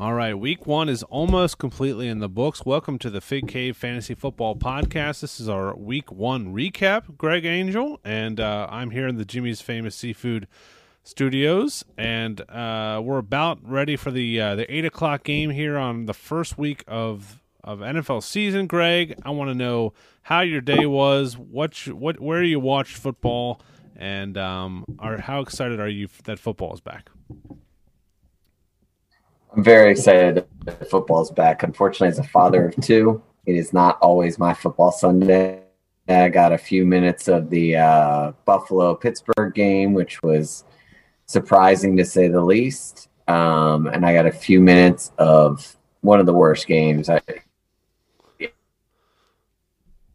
All right, week one is almost completely in the books. Welcome to the Fig Cave Fantasy Football Podcast. This is our week one recap. Greg Angel, and uh, I'm here in the Jimmy's Famous Seafood Studios, and uh, we're about ready for the uh, the eight o'clock game here on the first week of of NFL season. Greg, I want to know how your day was, what you, what where you watched football, and um, are how excited are you that football is back? I'm very excited that football's back. Unfortunately, as a father of two, it is not always my football Sunday. I got a few minutes of the uh, Buffalo Pittsburgh game, which was surprising to say the least. Um, and I got a few minutes of one of the worst games. I,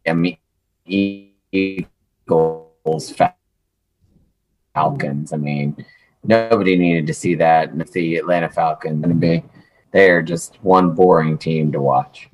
I mean, Eagles, Falcons. I mean, nobody needed to see that. And the Atlanta Falcons they are just one boring team to watch.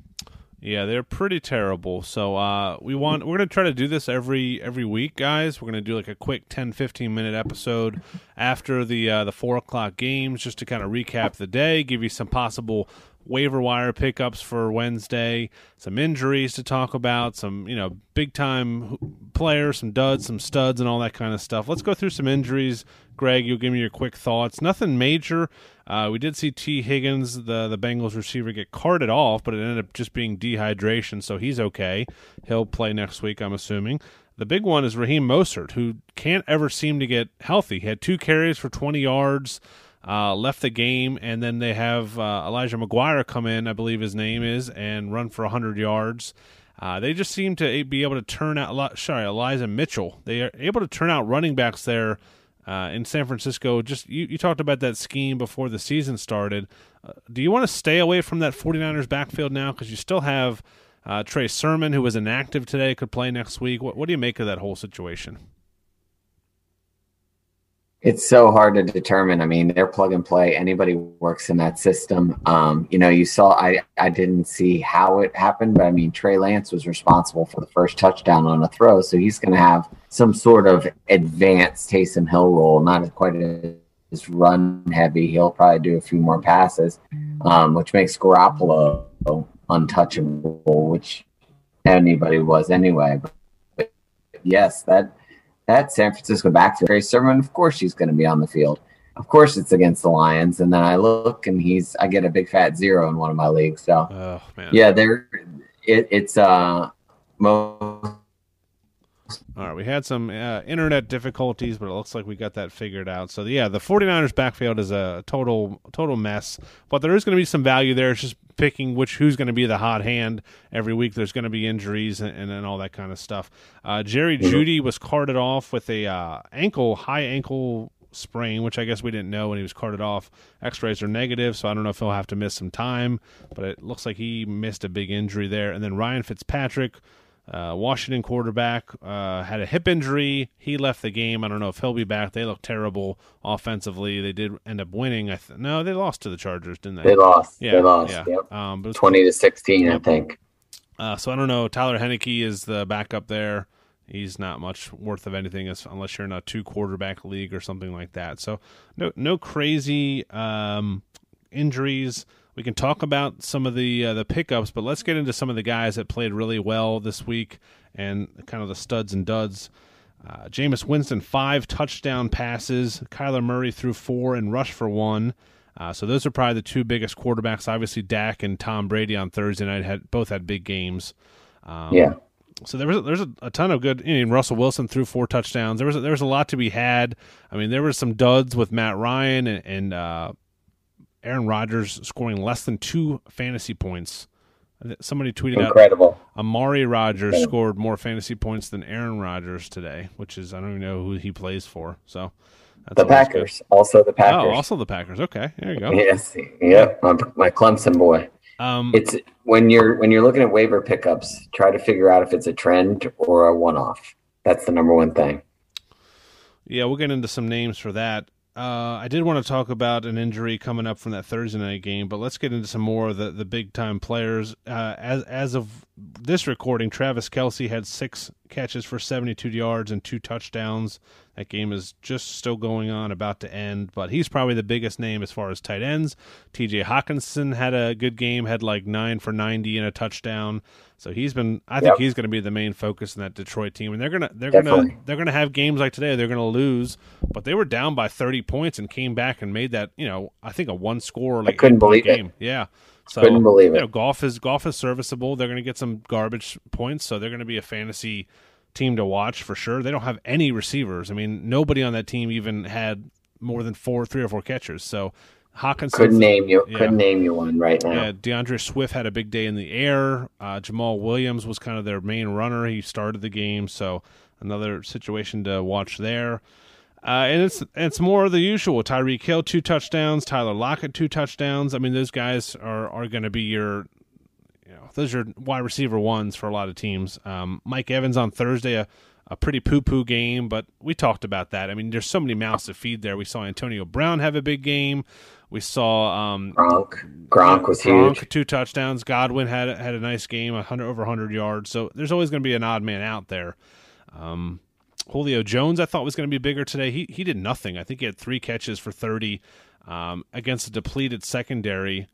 Yeah, they're pretty terrible. So uh, we want we're gonna try to do this every every week, guys. We're gonna do like a quick 10, 15 minute episode after the uh, the four o'clock games, just to kind of recap the day, give you some possible waiver wire pickups for Wednesday, some injuries to talk about, some you know big time players, some duds, some studs, and all that kind of stuff. Let's go through some injuries. Greg, you'll give me your quick thoughts. Nothing major. Uh, we did see Tee Higgins, the the Bengals receiver, get carted off, but it ended up just being dehydration, so he's okay. He'll play next week, I'm assuming. The big one is Raheem Mostert, who can't ever seem to get healthy. He had two carries for 20 yards uh, left the game, and then they have uh, Elijah McGuire come in, I believe his name is, and run for 100 yards. Uh, they just seem to be able to turn out. Sorry, Elijah Mitchell. They are able to turn out running backs there uh, in San Francisco. Just you, you talked about that scheme before the season started. Uh, do you want to stay away from that 49ers backfield now because you still have uh, Trey Sermon, who was inactive today, could play next week? What, what do you make of that whole situation? It's so hard to determine. I mean, they're plug and play. Anybody works in that system. Um, you know, you saw. I I didn't see how it happened, but I mean, Trey Lance was responsible for the first touchdown on a throw, so he's going to have some sort of advanced Taysom Hill role. Not quite as run heavy. He'll probably do a few more passes, um, which makes Garoppolo untouchable, which anybody was anyway. But, but yes, that that San Francisco back backfield. Trey Sermon, of course, he's going to be on the field. Of course, it's against the Lions, and then I look and he's I get a big fat zero in one of my leagues. So, oh, yeah, there it, it's uh most all right, we had some uh, internet difficulties, but it looks like we got that figured out. So yeah, the 49ers backfield is a total total mess, but there is going to be some value there. It's just picking which who's going to be the hot hand every week. There's going to be injuries and, and, and all that kind of stuff. Uh, Jerry mm-hmm. Was carted off with a uh, ankle high ankle sprain, which I guess we didn't know when he was carted off. X-rays are negative, so I don't know if he'll have to miss some time, but it looks like he missed a big injury there. And then Ryan Fitzpatrick uh, Washington quarterback uh, had a hip injury. He left the game. I don't know if he'll be back. They look terrible offensively. They did end up winning. I th- no, they lost to the Chargers, didn't they? They lost. Yeah, they lost. Yeah. Yep. Um, twenty to sixteen, yep. I think. Uh, so I don't know. Taylor Heinicke is the backup there. He's not much worth of anything unless you're in a two quarterback league or something like that. So no, no crazy um, injuries we can talk about some of the uh, the pickups, but let's get into some of the guys that played really well this week and kind of the studs and duds. Uh, Jameis Winston five touchdown passes. Kyler Murray threw four and rushed for one. Uh, so those are probably the two biggest quarterbacks. Obviously, Dak and Tom Brady on Thursday night had both had big games. Um, yeah. So there was a, there's a, a, ton of good. You know, Russell Wilson threw four touchdowns. There was a, there was a lot to be had. I mean, there were some duds with Matt Ryan and, and uh, Aaron Rodgers scoring less than two fantasy points. Somebody tweeted Incredible. out Amari Rodgers scored more fantasy points than Aaron Rodgers today, which is I don't even know who he plays for. So the Packers, good. also the Packers. Oh, also the Packers. Okay, there you go. Yes, yep, my, my Clemson boy. Um, it's when you're when you're looking at waiver pickups, try to figure out if it's a trend or a one-off. That's the number one thing. Yeah, we'll get into some names for that. Uh, I did want to talk about an injury coming up from that Thursday night game, but let's get into some more of the, the big time players. Uh, as as of this recording, Travis Kelce had six catches for 72 yards and two touchdowns. That game is just still going on, about to end, but he's probably the biggest name as far as tight ends. TJ Hockenson had a good game, had like nine for 90 and a touchdown. So he's been. I think Yep. he's going to be the main focus in that Detroit team, and they're gonna they're Definitely. gonna they're gonna have games like today. They're gonna lose, but they were down by 30 points and came back and made that. You know, I think a one score like couldn't eight-point believe it. game. Yeah. So Couldn't believe you know, Goff is Goff is serviceable. They're going to get some garbage points, so they're going to be a fantasy team to watch for sure. They don't have any receivers. I mean, nobody on that team even had more than four, three or four catchers. So Hawkins Couldn't name you. Yeah. Couldn't name you one right now. yeah, D'Andre Swift had a big day in the air. Uh, Jamaal Williams was kind of their main runner. He started the game, so another situation to watch there. Uh, and it's it's more of the usual. Tyreek Hill two touchdowns, Tyler Lockett two touchdowns. I mean, those guys are are going to be your, you know, those are wide receiver ones for a lot of teams. Um, Mike Evans on Thursday, a, a pretty poo poo game, but we talked about that. I mean, there's so many mouths to feed there. We saw Antonio Brown have a big game. We saw um, Gronk. Gronk was Gronk, huge. two touchdowns. Godwin had had a nice game, a hundred over hundred yards. So there's always going to be an odd man out there. Um, Julio Jones, I thought was going to be bigger today. He he did nothing. I think he had three catches for thirty um, against a depleted secondary.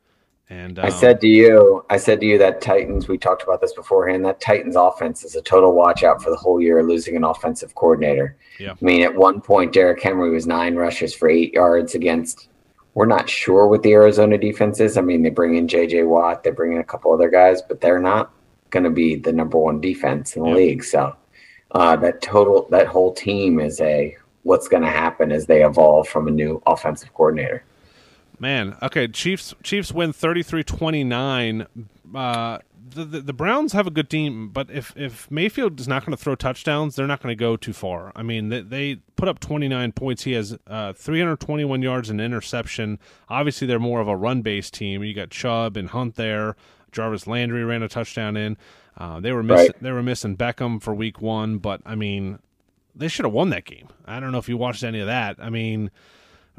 And um, I said to you, I said to you that Titans. We talked about this beforehand. That Titans offense is a total watch out for the whole year, losing an offensive coordinator. Yeah. I mean, at one point, Derrick Henry was nine rushes for eight yards against. We're not sure what the Arizona defense is. I mean, they bring in J.J. Watt, they bring in a couple other guys, but they're not going to be the number one defense in the Yeah. league. So uh, that total, that whole team is a what's going to happen as they evolve from a new offensive coordinator. Man, okay, Chiefs Chiefs win 33-29. Uh the, the, the Browns have a good team, but if, if Mayfield is not going to throw touchdowns, they're not going to go too far. I mean, they, they put up 29 points. He has uh, 321 yards and interception. Obviously, they're more of a run based team. You got Chubb and Hunt there. Jarvis Landry ran a touchdown in. Uh, they were missing Right. they were missing Beckham for week one, but I mean, they should have won that game. I don't know if you watched any of that. I mean,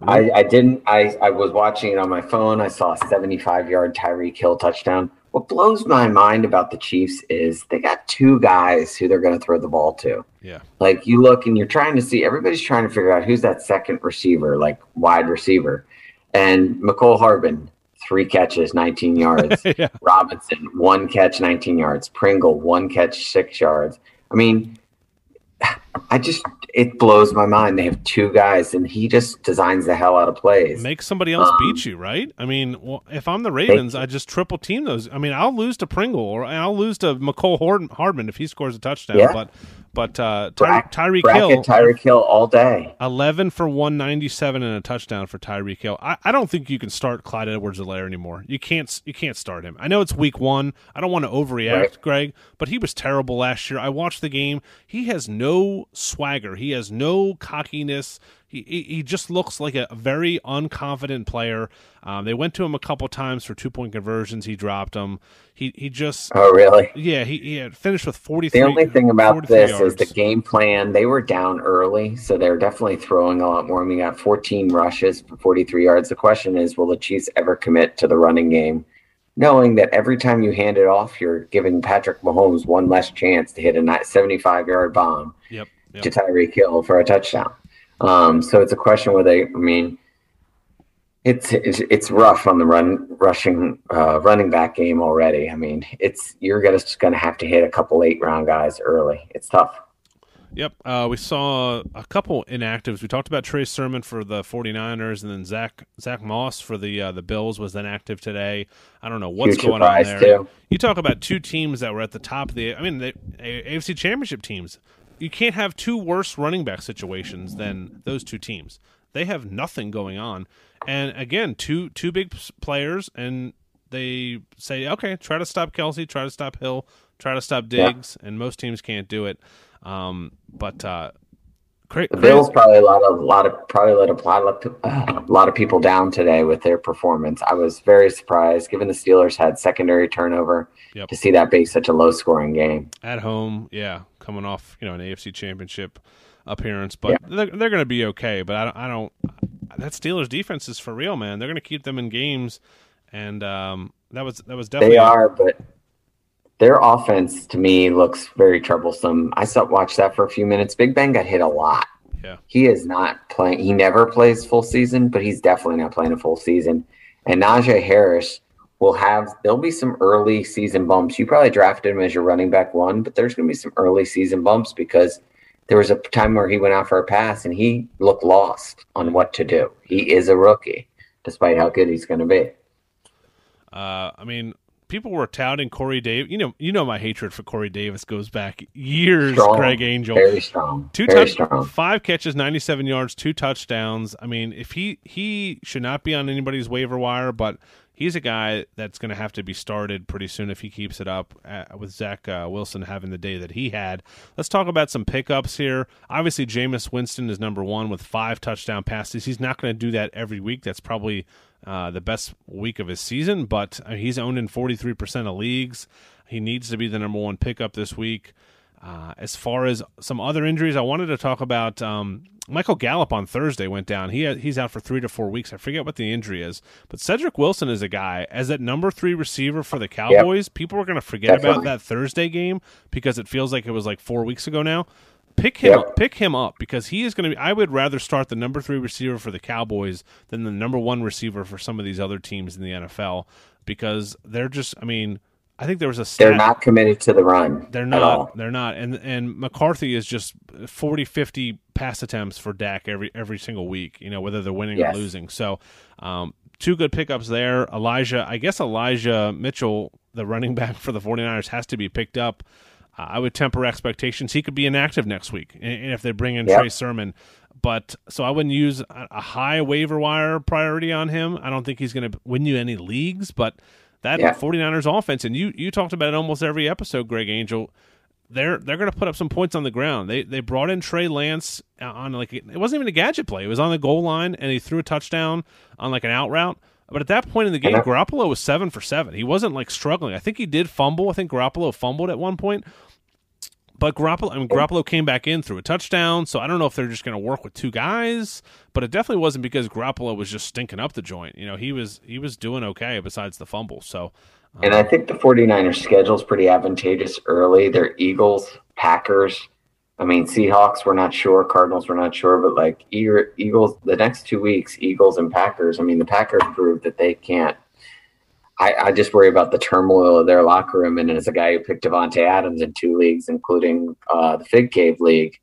I, I didn't. I, I was watching it on my phone. I saw a 75 yard Tyreek Hill touchdown. What blows my mind about the Chiefs is they got two guys who they're going to throw the ball to. yeah, Like you look and you're trying to see, everybody's trying to figure out who's that second receiver, like wide receiver. And Mecole Hardman, three catches, 19 yards. yeah. Robinson, one catch, 19 yards. Pringle, one catch, six yards. I mean, I just, it blows my mind. They have two guys, and he just designs the hell out of plays. make somebody else Um, beat you, right? I mean, well, if I'm the Ravens, I just triple team those. I mean, I'll lose to Pringle or I'll lose to Mecole Hardman if he scores a touchdown. Yeah. But but uh, Ty- Tyreek Hill, Tyreek Hill all day. 11 for 197 and a touchdown for Tyreek Hill. I, I don't think you can start Clyde Edwards-Helaire anymore. You can't you can't start him. I know it's week 1. I don't want to overreact, Right. Greg, but he was terrible last year. I watched the game. He has no swagger. He has no cockiness. He he, he just looks like a very unconfident player. Um, they went to him a couple times for two-point conversions. He dropped them. He he just Oh, really? yeah, he, he had finished with 43 The only thing about this yards. is the game plan. They were down early, so they're definitely throwing a lot more. I mean, got 14 rushes for 43 yards. The question is, will the Chiefs ever commit to the running game, knowing that every time you hand it off, you're giving Patrick Mahomes one less chance to hit a 75 yard bomb Yep. yep. to Tyreek Hill for a touchdown. Um, so it's a question where they, I mean, it's it's, it's rough on the run rushing uh, running back game already. I mean, it's you're gonna just gonna have to hit a couple late round guys early. It's tough. Yep. Uh, we saw a couple inactives. We talked about Trey Sermon for the 49ers, and then Zack Zack Moss for the uh, the Bills was inactive today. I don't know what's Huge going on there. too. You talk about two teams that were at the top of the. I mean, the AFC Championship teams. You can't have two worse running back situations than those two teams. They have nothing going on, and again, two two big players, and they say, okay, try to stop Kelce, try to stop Hill, try to stop Yeah. Diggs, and most teams can't do it. Um, but uh, cra- Bills probably a lot of a lot of probably let a lot of a lot of people down today with their performance. I was very surprised, given the Steelers had secondary turnover, Yep. to see that be such a low scoring game. at home, yeah, coming off you know an AFC Championship appearance, but they're, they're going to be okay. But I don't, I don't. That Steelers defense is for real, man. They're going to keep them in games, and um, that was that was definitely They are, but their offense to me looks very troublesome. I watched that for a few minutes. Big Ben got hit a lot. Yeah. He is not playing. He never plays full season, but he's definitely not playing a full season. And Najee Harris will have. There'll be some early season bumps. You probably drafted him as your running back one, but there's going to be some early season bumps because there was a time where he went out for a pass and he looked lost on what to do. He is a rookie, despite how good he's going to be. Uh, I mean, people were touting Corey Davis. You know, you know my hatred for Corey Davis goes back years. Strong. Greg Angel, Very strong. two Very touch, strong. five catches, ninety-seven yards, two touchdowns. I mean, if he he should not be on anybody's waiver wire, but he's a guy that's going to have to be started pretty soon if he keeps it up uh, with Zach uh, Wilson having the day that he had. Let's talk about some pickups here. Obviously, Jameis Winston is number one with five touchdown passes. He's not going to do that every week. That's probably uh, the best week of his season, but uh, he's owned in 43% of leagues. He needs to be the number one pickup this week. Uh, as far as some other injuries, I wanted to talk about um, Michael Gallup on Thursday went down. He he's out for three to four weeks. I forget what the injury is, but Cedric Wilson is a guy as that number three receiver for the Cowboys. People are going to forget about that Thursday game because it feels like it was like four weeks ago now. Pick him Yep. up, pick him up because he is going to be. I would rather start the number three receiver for the Cowboys than the number one receiver for some of these other teams in the NFL because they're just. I mean, I think there was a stat. They're not committed to the run. They're not. They're not. And and McCarthy is just 40, 50 pass attempts for Dak every every single week. You know whether they're winning Yes. or losing. So, um, two good pickups there. Elijah, I guess Elijah Mitchell, the running back for the 49ers, has to be picked up. Uh, I would temper expectations. He could be inactive next week, and, and if they bring in Yep. Trey Sermon. But so I wouldn't use a, a high waiver wire priority on him. I don't think he's going to win you any leagues, but that Yeah. 49ers offense, and you you talked about it almost every episode, Greg Angel. They're they're going to put up some points on the ground. They they brought in Trey Lance on like it wasn't even a gadget play. It was on the goal line, and he threw a touchdown on like an out route. But at that point in the game, Yeah. Garoppolo was seven for seven. He wasn't like struggling. I think he did fumble. I think Garoppolo fumbled at one point. But Garoppolo, I mean, oh. Garoppolo came back in through a touchdown, so I don't know if they're just going to work with two guys. But it definitely wasn't because Garoppolo was just stinking up the joint. You know, he was he was doing okay besides the fumble. So And I um, think the 49ers schedule is pretty advantageous early. They're Eagles, Packers. I mean, Seahawks, we're not sure. Cardinals, we're not sure. But like Eagles, the next two weeks, Eagles and Packers. I mean, the Packers proved that they can't. I, I just worry about the turmoil of their locker room. And as a guy who picked Davante Adams in two leagues, including uh, the Fig Cave League,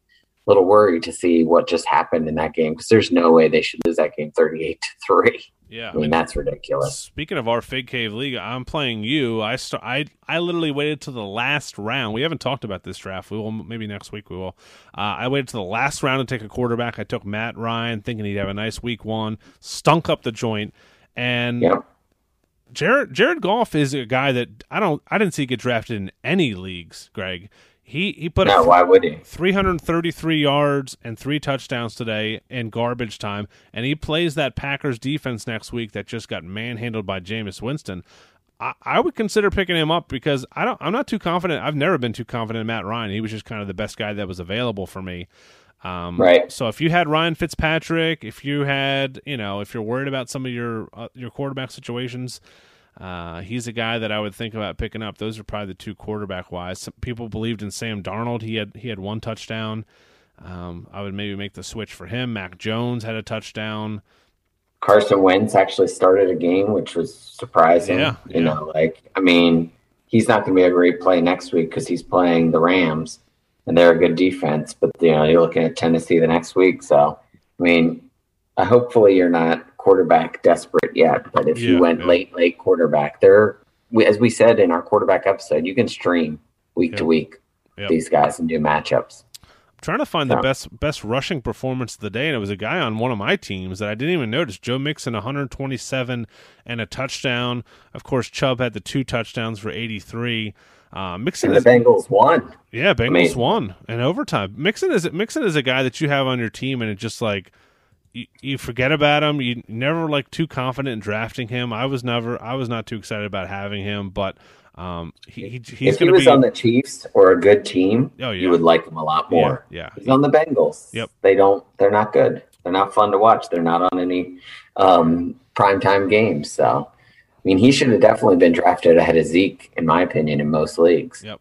a little worried to see what just happened in that game because there's no way they should lose that game 38 to 3. yeah, I mean, that's ridiculous. Speaking of our Fig Cave League, I'm playing you. I st- I I literally waited to the last round. We haven't talked about this draft. We will maybe next week. We will. Uh, I waited to the last round to take a quarterback. I took Matt Ryan, thinking he'd have a nice week one. Stunk up the joint, and Yep. Jared Jared Goff is a guy that I don't I didn't see get drafted in any leagues. Greg, he he put No, up why would he? 333 yards and three touchdowns today in garbage time, and he plays that Packers defense next week that just got manhandled by Jameis Winston. I, I would consider picking him up because I don't. I'm not too confident. I've never been too confident in Matt Ryan. He was just kind of the best guy that was available for me. Um, Right. So if you had Ryan Fitzpatrick, if you had, you know, if you're worried about some of your uh, your quarterback situations, uh, he's a guy that I would think about picking up. Those are probably the two quarterback wise. Some people believed in Sam Darnold. He had he had one touchdown. Um, I would maybe make the switch for him. Mac Jones had a touchdown. Carson Wentz actually started a game, which was surprising. Yeah, you yeah. know, like I mean, he's not going to be a great play next week because he's playing the Rams, and they're a good defense. But you know, you're looking at Tennessee the next week, so I mean, uh, hopefully you're not quarterback desperate yet. But if Yeah, you went yeah. late, late quarterback, there, we, as we said in our quarterback episode, you can stream week to week Yep. these guys and do matchups. I'm trying to find the best best rushing performance of the day, and it was a guy on one of my teams that I didn't even notice. Joe Mixon, 127 and a touchdown. Of course, Chubb had the two touchdowns for 83. Uh, Mixon And the is, Bengals won. yeah, Bengals Amazing. won in overtime. Mixon is Mixon is a guy that you have on your team, and it just like you, you forget about him. You never like too confident in drafting him. I was never. I was not too excited about having him, but um, he, he he's if he going to was be. on the Chiefs or a good team, Oh, yeah. you would like him a lot more. yeah, He's on the Bengals. Yep. They don't. They're not good. They're not fun to watch. They're not on any um, primetime games. So, mean, he should have definitely been drafted ahead of Zeke, in my opinion, in most leagues. Yep.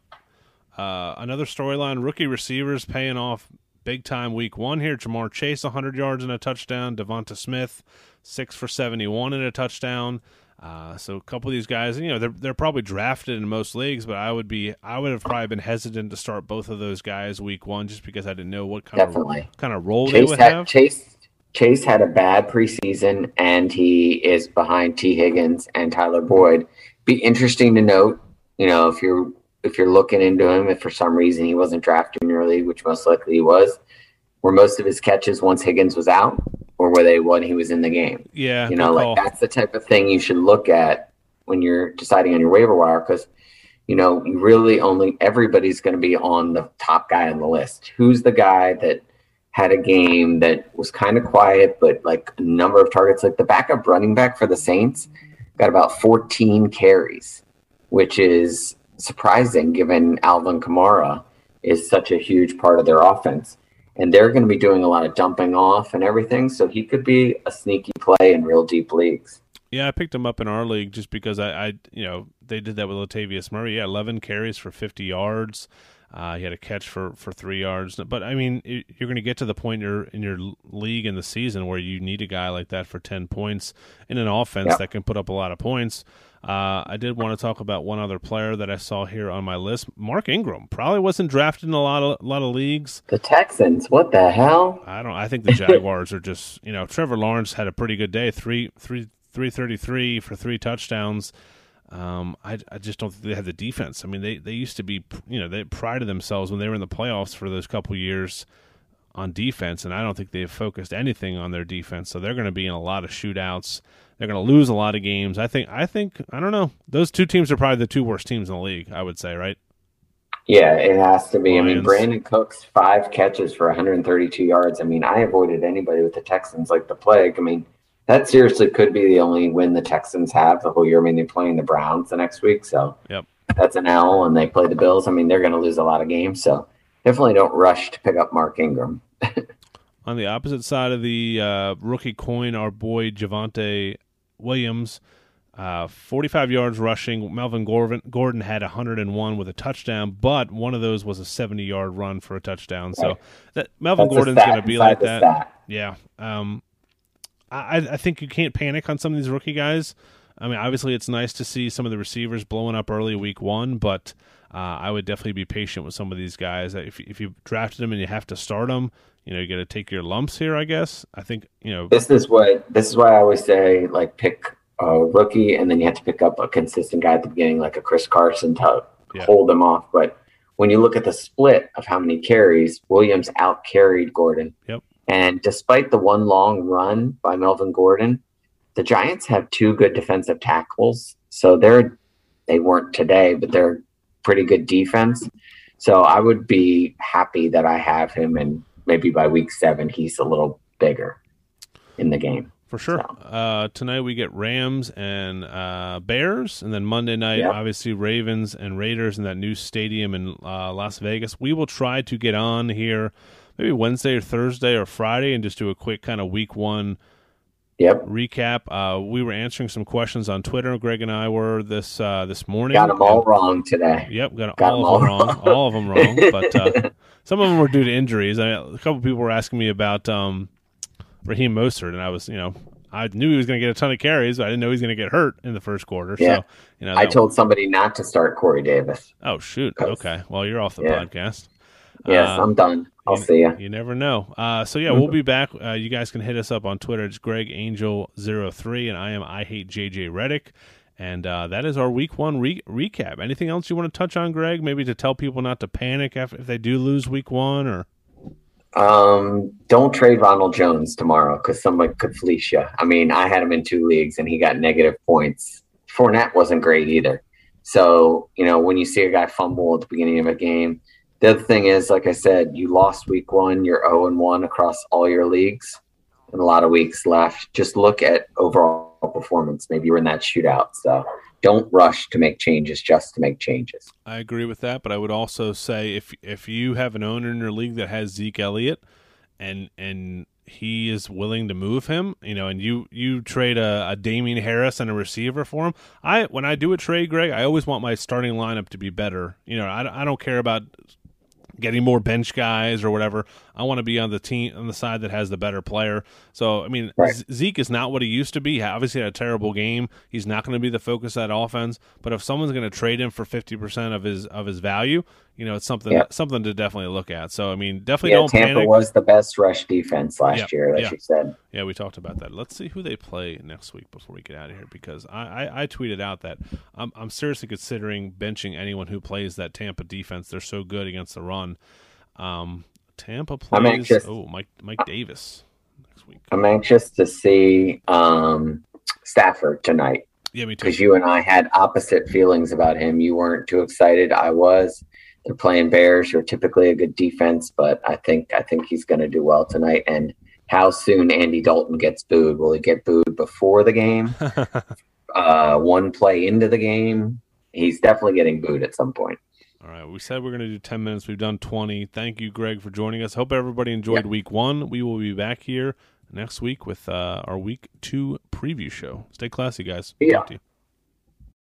Uh, another storyline: rookie receivers paying off big time week one here. Ja'Marr Chase, 100 yards and a touchdown. DeVonta Smith, six for 71 and a touchdown. Uh, so a couple of these guys, you know, they're they're probably drafted in most leagues, but I would be I would have probably been hesitant to start both of those guys week one just because I didn't know what kind Definitely. of kind of role Chase they would had, have. Chase Chase had a bad preseason, and he is behind Tee Higgins and Tyler Boyd. Be interesting to note, you know, if you're if you're looking into him, if for some reason he wasn't drafted in your league, which most likely he was, were most of his catches once Higgins was out, or were they when he was in the game? Yeah, You know, like call. that's the type of thing you should look at when you're deciding on your waiver wire because you know you really only everybody's going to be on the top guy on the list. Who's the guy that had a game that was kind of quiet but like a number of targets? Like the backup running back for the Saints got about 14 carries, which is surprising given Alvin Kamara is such a huge part of their offense. And they're going to be doing a lot of dumping off and everything. So he could be a sneaky play in real deep leagues. Yeah, I picked him up in our league just because I, I you know, they did that with Latavius Murray. Yeah, 11 carries for 50 yards. Uh, he had a catch for, for three yards. But I mean, you're going to get to the point in your, in your league in the season where you need a guy like that for 10 points in an offense that can put up a lot of points. Uh, I did want to talk about one other player that I saw here on my list. Mark Ingram probably wasn't drafted in a lot of a lot of leagues. The Texans, what the hell? I don't. I think the Jaguars are just you know Trevor Lawrence had a pretty good day three three three thirty three for three touchdowns. Um, I, I just don't think they have the defense. I mean, they, they used to be you know they prided themselves when they were in the playoffs for those couple years on defense, and I don't think they've focused anything on their defense. So they're going to be in a lot of shootouts. They're going to lose a lot of games. I think. I think. I don't know. Those two teams are probably the two worst teams in the league. I would say, right? Yeah, it has to be. I mean, Brandin Cooks, five catches for 132 yards. I mean, I avoided anybody with the Texans like the plague. I mean, that seriously could be the only win the Texans have the whole year. I mean, they're playing the Browns the next week, so Yep. that's an L, and they play the Bills. I mean, they're going to lose a lot of games, so definitely don't rush to pick up Mark Ingram. On the opposite side of the uh, rookie coin, our boy Javonte Williams, uh, 45 yards rushing. Melvin Gordon, Gordon had 101 with a touchdown, but one of those was a 70 yard run for a touchdown. So that Melvin That's Gordon's going to be like that. Yeah. Um, I, I think you can't panic on some of these rookie guys. I mean, obviously, it's nice to see some of the receivers blowing up early week one, but uh, I would definitely be patient with some of these guys. If if you drafted them and you have to start them, you know, you got to take your lumps here. I guess. I think you know. This is what this is why I always say like pick a rookie and then you have to pick up a consistent guy at the beginning, like a Chris Carson to Yeah. hold them off. But when you look at the split of how many carries, Williams out carried Gordon. Yep. And despite the one long run by Melvin Gordon, the Giants have two good defensive tackles. So they're they weren't today, but they're pretty good defense. So I would be happy that I have him and maybe by week seven he's a little bigger in the game. For sure. So. Uh, tonight we get Rams and uh, Bears, and then Monday night, Yep. obviously Ravens and Raiders in that new stadium in uh, Las Vegas. We will try to get on here maybe Wednesday or Thursday or Friday and just do a quick kind of week one Yep. recap. Uh, we were answering some questions on Twitter. Greg and I were this uh, this morning. Got them all wrong today. Yep, got, Got all of them them all wrong. all of them wrong. But uh, some of them were due to injuries. I, a couple people were asking me about um, Raheem Mostert, and I was, you know, I knew he was going to get a ton of carries, but I didn't know he was going to get hurt in the first quarter. Yeah. So, you know, I told somebody not to start Corey Davis. oh shoot, okay. Well, you're off the Yeah. podcast. Yes, Uh, I'm done. I'll you, see you. You never know. Uh, so yeah, we'll be back. Uh, you guys can hit us up on Twitter. It's Greg Angel 3 and I am I hate JJ Redick. And uh, that is our week one re- recap. Anything else you want to touch on, Greg? Maybe to tell people not to panic if, if they do lose week one, or Um, don't trade Ronald Jones tomorrow because somebody could fleece you. I mean, I had him in two leagues and he got negative points. Fournette wasn't great either. So, you know, when you see a guy fumble at the beginning of a game, the other thing is, like I said, you lost week one, you're 0 and 1 across all your leagues and a lot of weeks left. Just look at overall performance. Maybe you're in that shootout. So don't rush to make changes just to make changes. I agree with that, but I would also say if if you have an owner in your league that has Zeke Elliott and and he is willing to move him, you know, and you you trade a, a Damien Harris and a receiver for him. I when I do a trade, Greg, I always want my starting lineup to be better. You know, I, I don't care about getting more bench guys or whatever. I want to be on the team on the side that has the better player. So I mean, right. Zeke is not what he used to be. He obviously had a terrible game. He's not going to be the focus of that offense. But if someone's going to trade him for fifty percent of his of his value, you know, it's something yeah. something to definitely look at. So I mean, definitely yeah, don't Tampa panic. was the best rush defense last yeah, year, as yeah. you said. Yeah, we talked about that. Let's see who they play next week before we get out of here because I, I, I tweeted out that I'm, I'm seriously considering benching anyone who plays that Tampa defense. They're so good against the run. Um, Tampa plays. anxious. Oh, Mike Mike Davis next week. I'm anxious to see um, Stafford tonight Yeah, me too. because you and I had opposite feelings about him. You weren't too excited. I was. They're playing Bears, who are typically a good defense, but I think I think he's going to do well tonight. And how soon Andy Dalton gets booed? Will he get booed before the game? uh, one play into the game? He's definitely getting booed at some point. All right, we said we're going to do 10 minutes. We've done 20. Thank you, Greg, for joining us. Hope everybody enjoyed Yeah. week one. We will be back here next week with uh, our week two preview show. Stay classy, guys. Yeah. Talk to you.